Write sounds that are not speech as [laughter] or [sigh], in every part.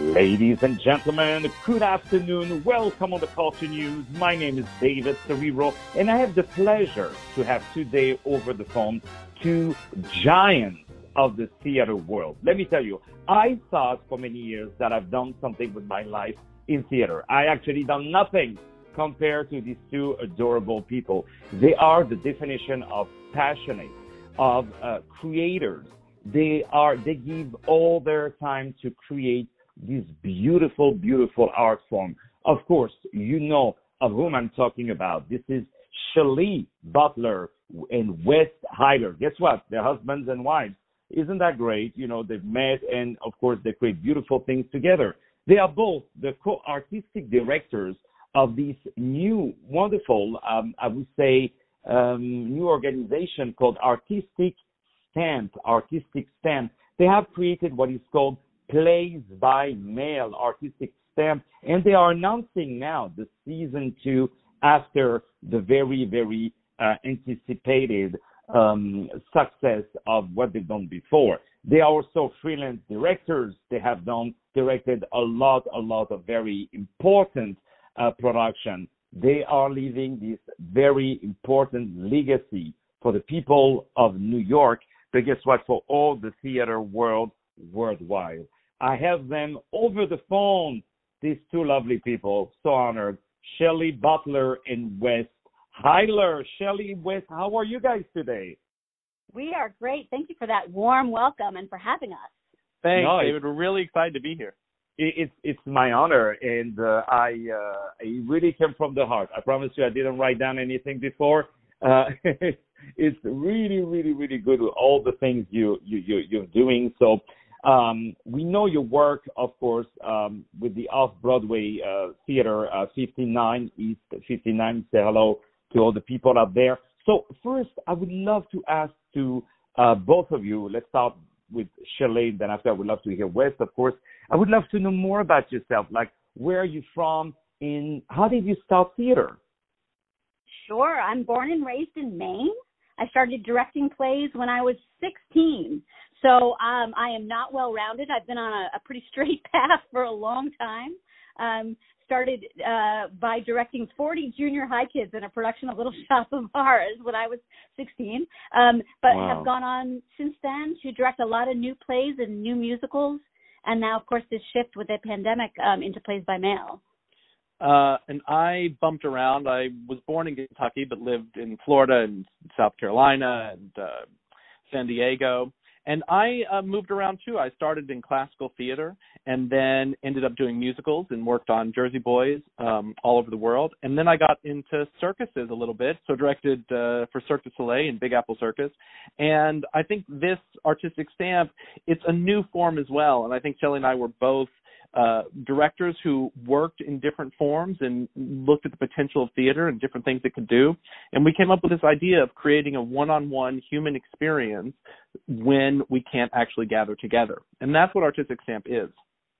Ladies and gentlemen, good afternoon. Welcome on the Culture News. My name is David Serero, and I have the pleasure to have today over the phone two giants of the theater world. Let me tell you, I thought for many years that I've done something with my life in theater. I actually done nothing compared to these two adorable people. They are the definition of passionate, of uh, creators. They are, they give all their time to create this beautiful, beautiful art form. Of course, you know of whom I'm talking about. This is Shelley Butler and Wes Hyler. Guess what? They're husbands and wives. Isn't that great? You know, they've met and of course they create beautiful things together. They are both the co-artistic directors of this new, wonderful, um, I would say, um, new organization called Artistic Stamp. Artistic Stamp. They have created what is called Plays by Mail Artistic Stamp, and they are announcing now the season two after the very, very uh, anticipated um, success of what they've done before. They are also freelance directors. They have done directed a lot, a lot of very important uh, production. They are leaving this very important legacy for the people of New York, but guess what? For all the theater world worldwide. I have them over the phone. These two lovely people, so honored. Shelley Butler and Wes Hyler. Shelley, Wes, how are you guys today? We are great. Thank you for that warm welcome and for having us. Thanks, no, David. We're really excited to be here. It's it's my honor, and uh, I uh, I really came from the heart. I promise you, I didn't write down anything before. Uh, [laughs] it's really, really, really good with all the things you you, you you're doing. So um, we know your work, of course, um, with the off-Broadway uh, theater, uh, 59 East 59. Say hello to all the people out there. So first, I would love to ask to uh, both of you. Let's start with Shelley, then after I would love to hear West, of course. I would love to know more about yourself, like where are you from, and how did you start theater? Sure, I'm born and raised in Maine. I started directing plays when I was 16. So um, I am not well rounded. I've been on a, a pretty straight [laughs] path for a long time. Um, started uh, by directing 40 junior high kids in a production of Little [laughs] Shop of Horrors when I was 16. Um, but wow. have gone on since then to direct a lot of new plays and new musicals, and now, of course, this shift with the pandemic um, into plays by mail. Uh, and I bumped around. I was born in Kentucky, but lived in Florida and South Carolina and uh, San Diego and I uh, moved around too. I started in classical theater and then ended up doing musicals and worked on Jersey Boys um, all over the world. And then I got into circuses a little bit, so directed uh, for Cirque du Soleil and Big Apple Circus. And I think this artistic stamp, it's a new form as well. And I think Shelley and I were both uh, directors who worked in different forms and looked at the potential of theater and different things it could do. And we came up with this idea of creating a one on one human experience when we can't actually gather together. And that's what Artistic Stamp is.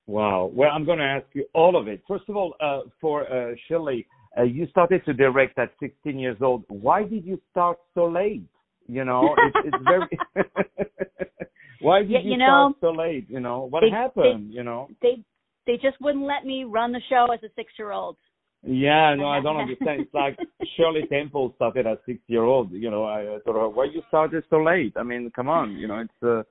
Wow. Well, I'm going to ask you all of it. First of all, uh, for uh, Shelley, uh, you started to direct at 16 years old. Why did you start so late? You know, [laughs] it's, it's very. [laughs] Why did yeah, you, you know, start so late? You know, what they, happened? They, you know, they they just wouldn't let me run the show as a six year old. Yeah, no, I don't understand. It's like [laughs] Shirley Temple started as six year old. You know, I thought, of, why you started so late? I mean, come on, you know, it's uh,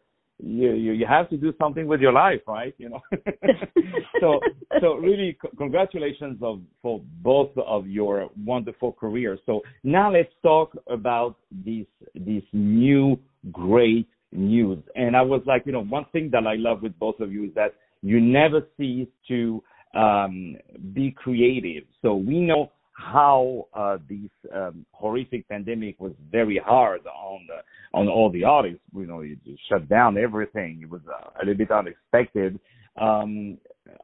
you you you have to do something with your life, right? You know. [laughs] so so really, c- congratulations of for both of your wonderful careers. So now let's talk about this this new great news. And I was like, you know, one thing that I love with both of you is that you never cease to um, be creative. So we know how uh, this um, horrific pandemic was very hard on the, on all the artists. You know, it shut down everything. It was uh, a little bit unexpected. Um,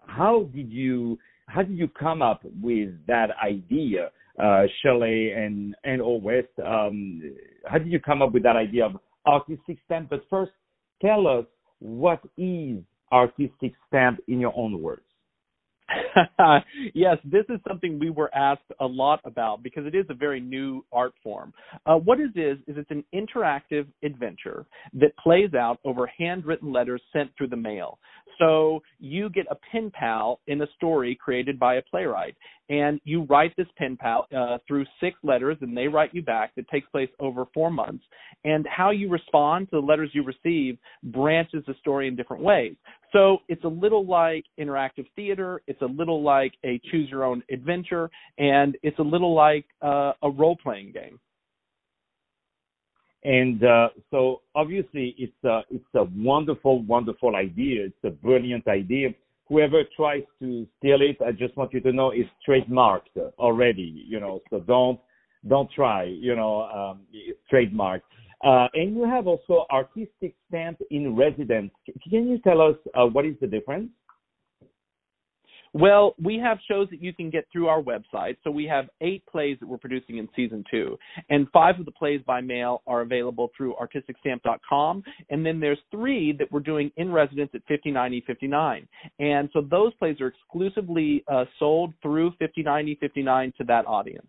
how did you how did you come up with that idea, uh, Shelley and and or West? Um, how did you come up with that idea of artistic stamp? But first, tell us what is artistic stamp in your own words? [laughs] yes, this is something we were asked a lot about because it is a very new art form. Uh, what it is is it's an interactive adventure that plays out over handwritten letters sent through the mail. So you get a pen pal in a story created by a playwright, and you write this pen pal uh, through six letters, and they write you back. That takes place over four months, and how you respond to the letters you receive branches the story in different ways. So it's a little like interactive theater. It's a little like a choose your own adventure, and it's a little like uh, a role playing game. And uh, so obviously it's a it's a wonderful wonderful idea. It's a brilliant idea. Whoever tries to steal it, I just want you to know it's trademarked already. You know, so don't don't try. You know, um, it's trademarked. Uh, and you have also artistic stamp in residence. Can you tell us uh, what is the difference? Well, we have shows that you can get through our website. So we have eight plays that we're producing in season two, and five of the plays by mail are available through artisticstamp.com. And then there's three that we're doing in residence at 59E59. And so those plays are exclusively uh, sold through 59E59 to that audience.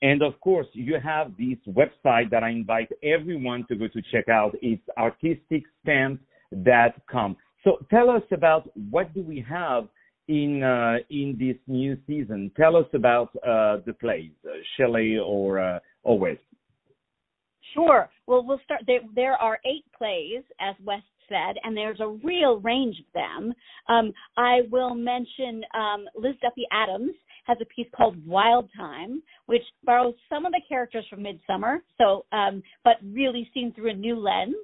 And of course, you have this website that I invite everyone to go to check out. It's artisticstamp.com. So tell us about what do we have in uh, in this new season. Tell us about uh, the plays, uh, Shelley or uh, or Wes. Sure. Well, we'll start. There, there are eight plays, as West said, and there's a real range of them. Um, I will mention um, Liz Duffy Adams has a piece called Wild Time, which borrows some of the characters from Midsummer, so um, but really seen through a new lens.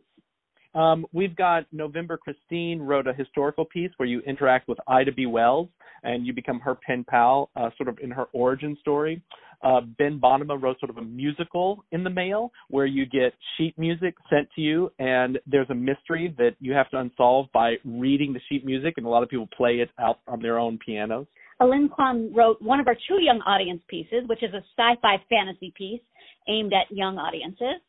Um, we've got November Christine wrote a historical piece where you interact with Ida B. Wells and you become her pen pal, uh, sort of in her origin story. Uh, ben Bonnema wrote sort of a musical in the mail where you get sheet music sent to you and there's a mystery that you have to unsolve by reading the sheet music and a lot of people play it out on their own pianos. Alin Kwan wrote one of our two young audience pieces, which is a sci-fi fantasy piece aimed at young audiences.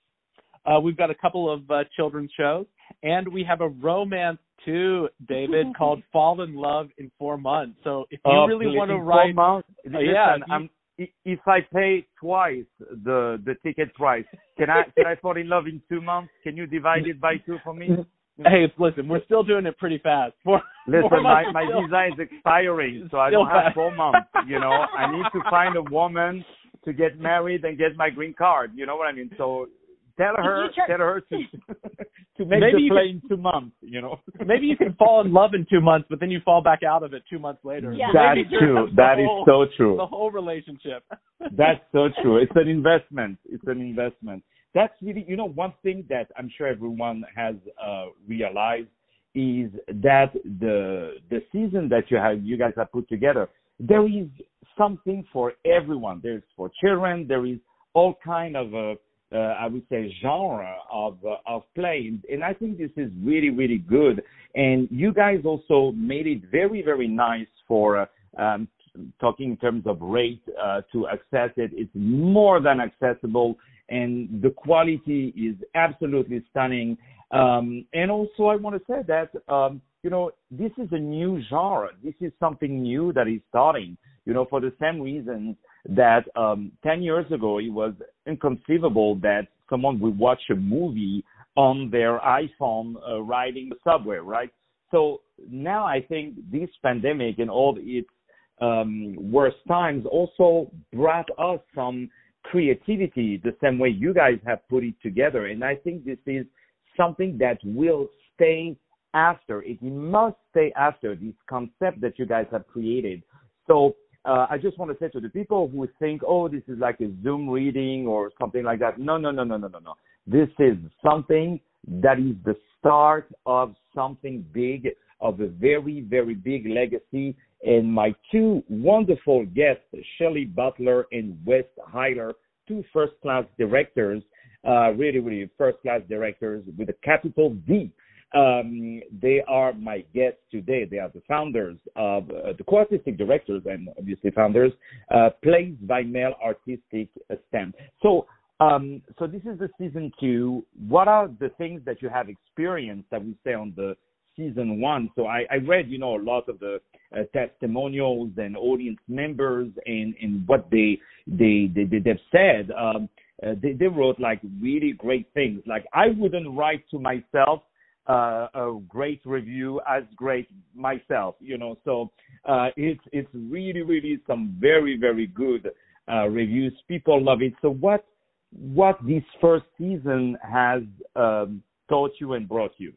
Uh, we've got a couple of uh, children's shows, and we have a romance too, David, [laughs] called "Fall in Love in Four Months." So if you oh, really want to write, months, uh, yeah, I'm, if I pay twice the the ticket price, can I can I [laughs] fall in love in two months? Can you divide it by two for me? [laughs] [laughs] Hey, listen, we're still doing it pretty fast. Four, listen, four my my visa is expiring, so I don't have four months. You know, I [laughs] need to find a woman to get married and get my green card. You know what I mean? So tell her, tell her to [laughs] to make maybe the play in two months. You know, maybe you can fall in love in two months, but then you fall back out of it two months later. Yeah. That's true. That is whole, so true. The whole relationship. That's so true. It's an investment. It's an investment. That's really, you know, one thing that I'm sure everyone has uh, realized is that the the season that you have, you guys have put together, there is something for everyone. There's for children. There is all kind of uh, uh, I would say genre of uh, of play, and I think this is really really good. And you guys also made it very very nice for uh, um, talking in terms of rate uh, to access it. It's more than accessible, and the quality is absolutely stunning. Um, and also, I want to say that um, you know this is a new genre. This is something new that is starting. You know, for the same reasons that um, 10 years ago it was inconceivable that someone would watch a movie on their iPhone uh, riding the subway, right? So now I think this pandemic and all its um, worst times also brought us some creativity the same way you guys have put it together. And I think this is something that will stay after. It must stay after this concept that you guys have created. So uh, I just want to say to the people who think, oh, this is like a Zoom reading or something like that. No, no, no, no, no, no, no. This is something that is the start of something big, of a very, very big legacy. And my two wonderful guests, Shelley Butler and Wes Hyler, two first class directors, uh, really, really first class directors with a capital D um, they are my guests today. They are the founders of uh, the co-artistic directors and obviously founders, uh, Plays by Mail Artistic Stamp. So, um, so this is the season two. What are the things that you have experienced that we say on the season one. So I, I read, you know, a lot of the uh, testimonials and audience members and, and what they they they they've said. Um, uh, they, they wrote like really great things. Like I wouldn't write to myself uh, a great review as great myself, you know. So uh, it's it's really really some very very good uh, reviews. People love it. So what what this first season has um, taught you and brought you?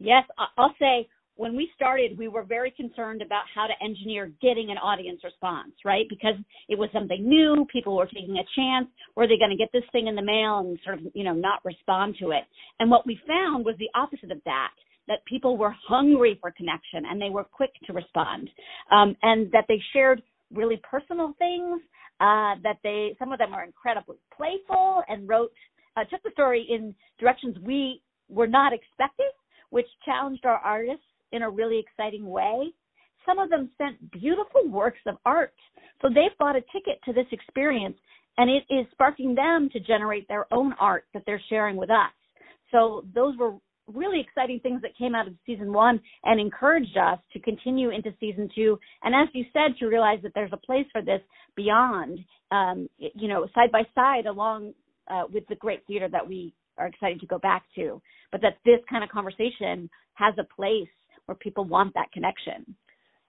Yes, I'll say when we started, we were very concerned about how to engineer getting an audience response, right? Because it was something new, people were taking a chance. Were they going to get this thing in the mail and sort of, you know, not respond to it? And what we found was the opposite of that. That people were hungry for connection and they were quick to respond, um, and that they shared really personal things. Uh, that they, some of them were incredibly playful and wrote uh, took the story in directions we were not expecting, which challenged our artists in a really exciting way. Some of them sent beautiful works of art. So they've bought a ticket to this experience and it is sparking them to generate their own art that they're sharing with us. So those were really exciting things that came out of season one and encouraged us to continue into season two. And as you said, to realize that there's a place for this beyond, um, you know, side by side along uh, with the great theater that we are excited to go back to. But that this kind of conversation has a place where people want that connection.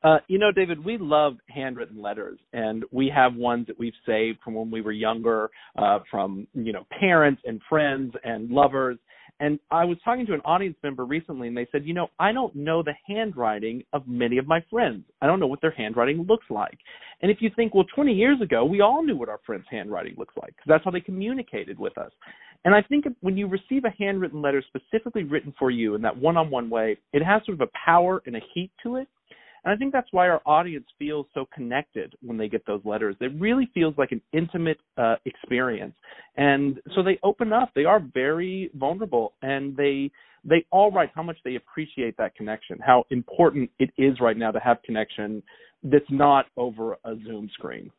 Uh, you know, David, we love handwritten letters, and we have ones that we've saved from when we were younger, uh, from you know parents and friends and lovers. And I was talking to an audience member recently, and they said, you know, I don't know the handwriting of many of my friends. I don't know what their handwriting looks like. And if you think, well, 20 years ago, we all knew what our friends' handwriting looks like because that's how they communicated with us. And I think when you receive a handwritten letter specifically written for you in that one-on-one way, it has sort of a power and a heat to it and I think that's why our audience feels so connected when they get those letters. It really feels like an intimate uh, experience. And so they open up. They are very vulnerable and they they all write how much they appreciate that connection, how important it is right now to have connection that's not over a Zoom screen.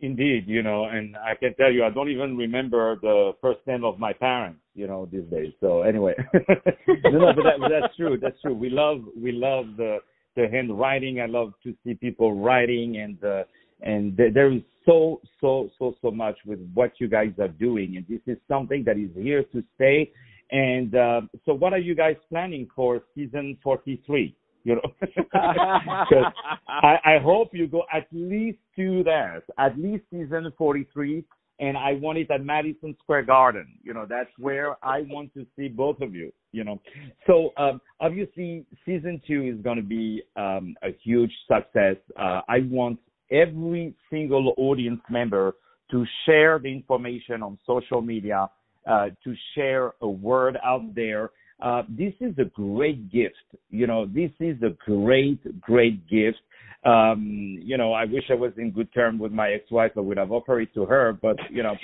Indeed, you know, and I can tell you, I don't even remember the first name of my parents, you know, these days. So anyway, [laughs] no, no, but, that, that's true. That's true. We love, we love the the handwriting. I love to see people writing, and uh, and th- there is so, so, so, so much with what you guys are doing, and this is something that is here to stay. And uh, so, what are you guys planning for season forty-three? You know. [laughs] [laughs] I, I hope you go at least to that, at least season 43, and I want it at Madison Square Garden. You know, that's where I want to see both of you. You know, so um, obviously season two is going to be um, a huge success. Uh, I want every single audience member to share the information on social media, uh, to share a word out there uh, this is a great gift. You know, this is a great, great gift. Um, you know, I wish I was in good terms with my ex-wife. I would have offered it to her, but you know,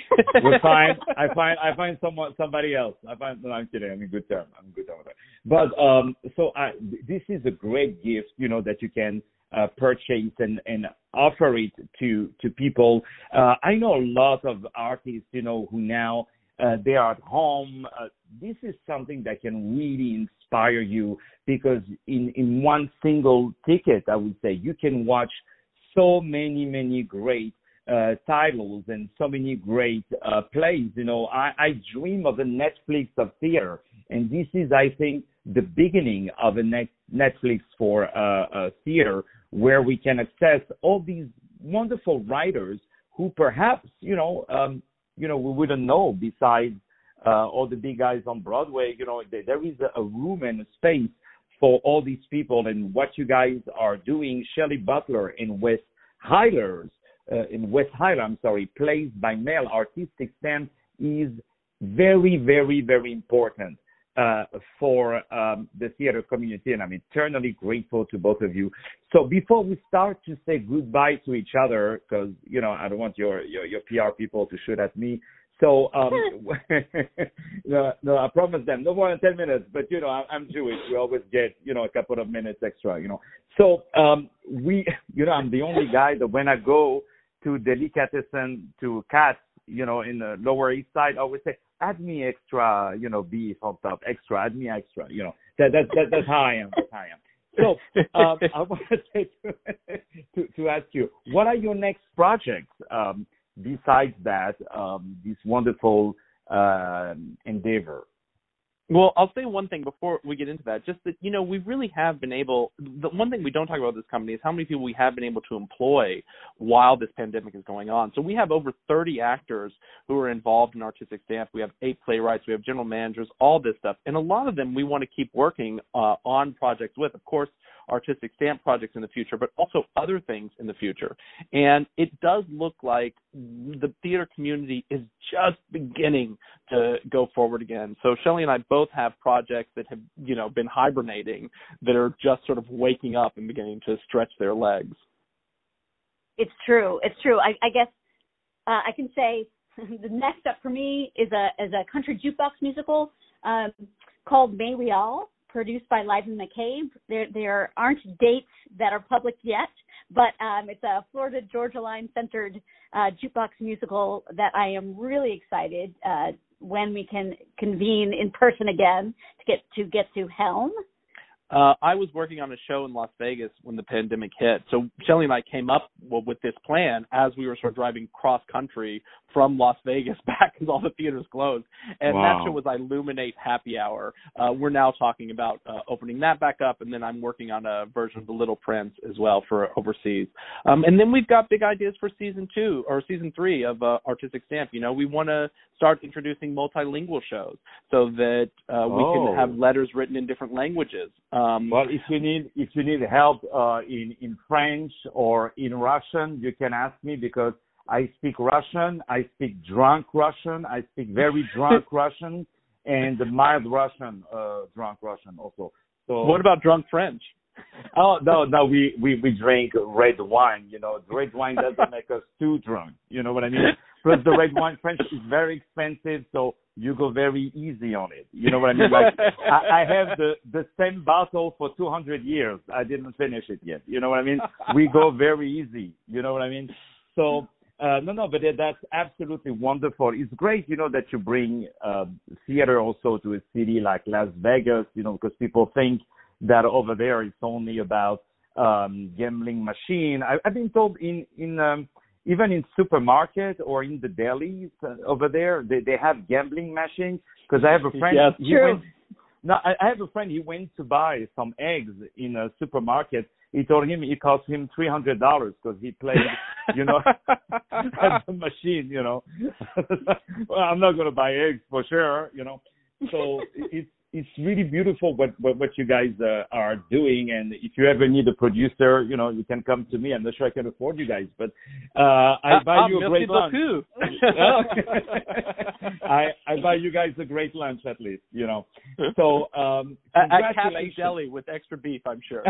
we're fine. [laughs] I find I find someone somebody else. I find no, I'm kidding. I'm in good terms. I'm in good terms with her. But um, so I, this is a great gift. You know that you can uh, purchase and, and offer it to to people. Uh, I know a lot of artists, you know, who now uh, they are at home. Uh, this is something that can really inspire you because in, in one single ticket, I would say you can watch so many, many great uh, titles and so many great uh, plays. You know, I, I dream of a Netflix of theater, and this is, I think, the beginning of a net, Netflix for uh, theater where we can access all these wonderful writers who perhaps, you know, um, you know, we wouldn't know besides uh, all the big guys on Broadway. You know, there is a room and a space for all these people and what you guys are doing. Shelley Butler in West Highlands, uh, in West Highland, I'm sorry, plays by mail artistic stamp is very, very, very important uh, for um, the theater community, and I'm eternally grateful to both of you. So before we start to say goodbye to each other, because you know I don't want your, your your PR people to shoot at me. So um, [laughs] no, no, I promise them no more than ten minutes. But you know I, I'm Jewish. We always get you know a couple of minutes extra. You know, so um, we [laughs] you know I'm the only guy that when I go to delicatessen to Katz, you know, in the Lower East Side, I always say, add me extra, you know, beef on top, extra, add me extra, you know. That that, that that's how I am. That's how I am. So um, I [laughs] wanted to, to to ask you, what are your next projects um, besides that? Um, this wonderful uh, endeavor. Well, I'll say one thing before we get into that. Just that you know, we really have been able. The one thing we don't talk about this company is how many people we have been able to employ while this pandemic is going on. So we have over 30 actors who are involved in Artistic Stamp. We have eight playwrights. We have general managers. All this stuff, and a lot of them we want to keep working uh, on projects with. Of course, artistic stamp projects in the future, but also other things in the future. And it does look like the theater community is just beginning to go forward again. So Shelley and I both have projects that have, you know, been hibernating that are just sort of waking up and beginning to stretch their legs. It's true. It's true. I, I guess uh, I can say [laughs] the next up for me is a is a country jukebox musical um, called May We All produced by Live in the Cave. There there aren't dates that are public yet, but um, it's a Florida Georgia Line centered uh, jukebox musical that I am really excited uh, when we can convene in person again to get to get to Helm. Uh, I was working on a show in Las Vegas when the pandemic hit. So Shelley and I came up with this plan as we were sort of driving cross country from Las Vegas [laughs] back because all the theaters closed. And wow. that show was Illuminate Happy Hour. Uh, we're now talking about uh, opening that back up, and then I'm working on a version of The Little Prince as well for overseas. Um, and then we've got big ideas for season two or season three of uh, Artistic Stamp. You know, we want to start introducing multilingual shows so that uh, we oh. can have letters written in different languages. Um, well, if you need if you need help uh, in in French or in Russian, you can ask me because I speak Russian. I speak drunk Russian. I speak very [laughs] drunk Russian and mild Russian, uh, drunk Russian also. So what about drunk French? [laughs] oh no, no, we we we drink red wine. You know, red wine doesn't make us too drunk. You know what I mean? Plus, the red wine French is very expensive, so you go very easy on it. You know what I mean? Like I, I have the the same bottle for 200 years. I didn't finish it yet. You know what I mean? We go very easy. You know what I mean? So uh, no, no, but that's absolutely wonderful. It's great, you know, that you bring uh, theater also to a city like Las Vegas, you know, because people think that over there it's only about um, gambling machine. I, I've been told in in um, even in supermarket or in the delis uh, over there, they they have gambling machines. Because I have a friend. yes, true. Went, no, I, I have a friend. He went to buy some eggs in a supermarket he told him it cost him three hundred dollars because he played, you know, [laughs] at the machine. You know, [laughs] well, I'm not going to buy eggs for sure. You know, so it's it's really beautiful what what, what you guys uh, are doing. And if you ever need a producer, you know, you can come to me. I'm not sure I can afford you guys, but uh, I buy uh, you a great lunch. [laughs] I I buy you guys a great lunch at least. You know, so um, congratulations. At Cafe Deli with extra beef, I'm sure.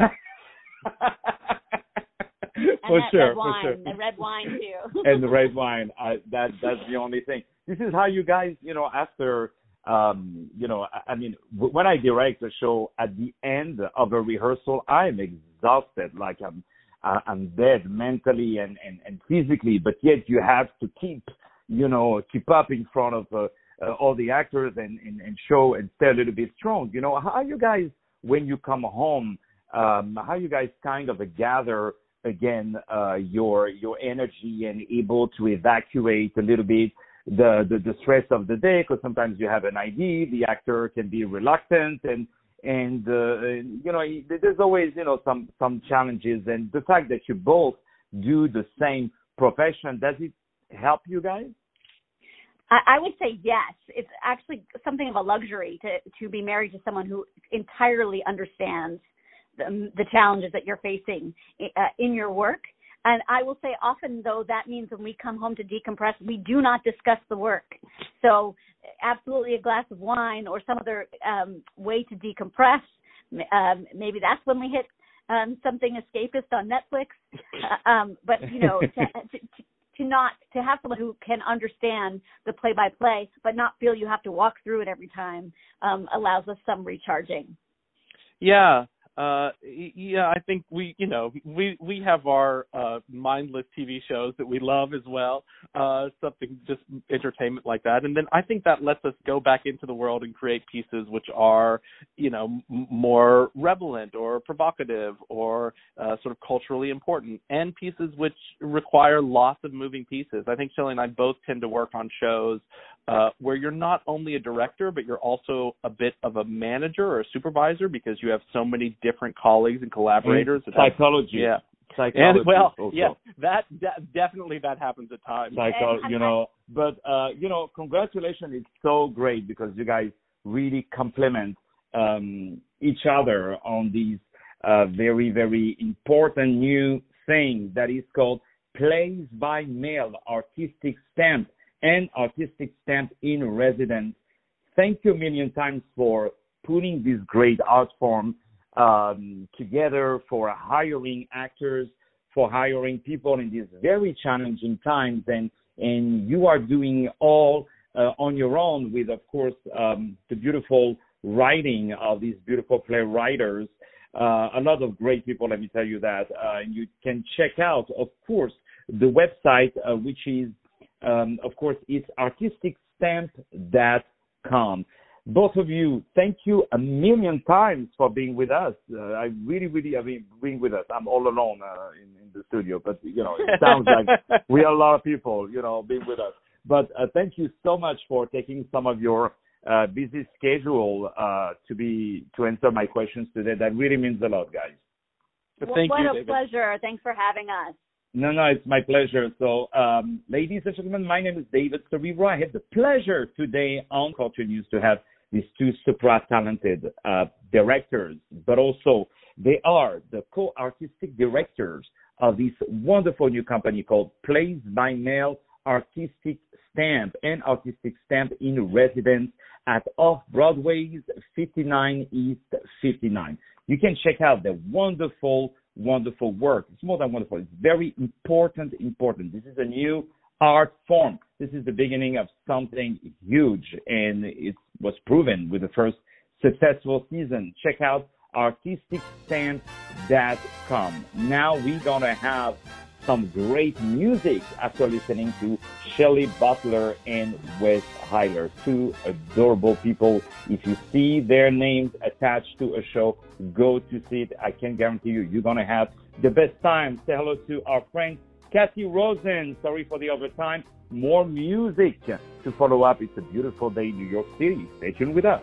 For sure, for sure. The red wine too. [laughs] and the red wine. I, that that's the only thing. This is how you guys, you know, after, um, you know, I, I mean, w- when I direct a show at the end of a rehearsal, I'm exhausted, like I'm, I'm dead mentally and and and physically. But yet you have to keep, you know, keep up in front of uh, uh, all the actors and, and and show and stay a little bit strong. You know, how are you guys when you come home um, how you guys kind of gather again uh, your your energy and able to evacuate a little bit the the, the stress of the day because sometimes you have an idea the actor can be reluctant and and uh, you know there's always you know some some challenges and the fact that you both do the same profession does it help you guys I, I would say yes. It's actually something of a luxury to to be married to someone who entirely understands the, the challenges that you're facing uh, in your work. And I will say often though that means when we come home to decompress, we do not discuss the work. So absolutely a glass of wine or some other um, way to decompress. Um, maybe that's when we hit um, something escapist on Netflix. Uh, um, but you know, to, to, to not to have someone who can understand the play by play, but not feel you have to walk through it every time, um, allows us some recharging. Yeah, Uh, yeah, I think we, you know, we we have our uh, mindless TV shows that we love as well. Uh, something just entertainment like that, and then I think that lets us go back into the world and create pieces which are, you know, m- more relevant or provocative or uh, sort of culturally important, and pieces which require lots of moving pieces. I think Shelley and I both tend to work on shows uh, where you're not only a director, but you're also a bit of a manager or a supervisor because you have so many different colleagues and collaborators. And psychology. yeah. Psychology. And, well, also. yeah, that, that definitely that happens at times. Psycho, you know, but uh, you know, congratulations! It's so great because you guys really complement um, each other on these uh, very, very important new thing that is called Plays by Mail Artistic Stamp and Artistic Stamp in Residence. Thank you a million times for putting this great art form um, together for hiring actors, for hiring people in these very challenging times, and and you are doing all uh, on your own with, of course, um, the beautiful writing of these beautiful playwriters. Uh, a lot of great people, let me tell you that. Uh, you can check out, of course, the website, uh, which is, um, of course, it's artisticstamp.com both of you, thank you a million times for being with us. Uh, I really, really, I mean, being with us. I'm all alone uh, in, in the studio, but you know, it sounds like [laughs] we are a lot of people, you know, being with us. But uh, thank you so much for taking some of your uh, busy schedule uh, to be to answer my questions today. That really means a lot, guys. Well, Thank what you, a David. pleasure. Thanks for having us. No, no, it's my pleasure. So, um, ladies and gentlemen, my name is David Serero. I have the pleasure today on Culture News to have these two super talented uh, directors, but also they are the co-artistic directors of this wonderful new company called Plays by Mail Artistic Stamp and Artistic Stamp in Residence at Off Broadway's 59 East 59. You can check out the wonderful, wonderful work. It's more than wonderful. It's very important, important. This is a new art form. This is the beginning of something huge, and it was proven with the first successful season. Check out artisticstamp.com. Now we're gonna have some great music after listening to Shelley Butler and Wes Hyler, two adorable people. If you see their names attached to a show, go to see it. I can guarantee you, you're gonna have the best time. Say hello to our friend Kathy Rosen. Sorry for the overtime. More music to follow up. It's a beautiful day in New York City. Stay tuned with us.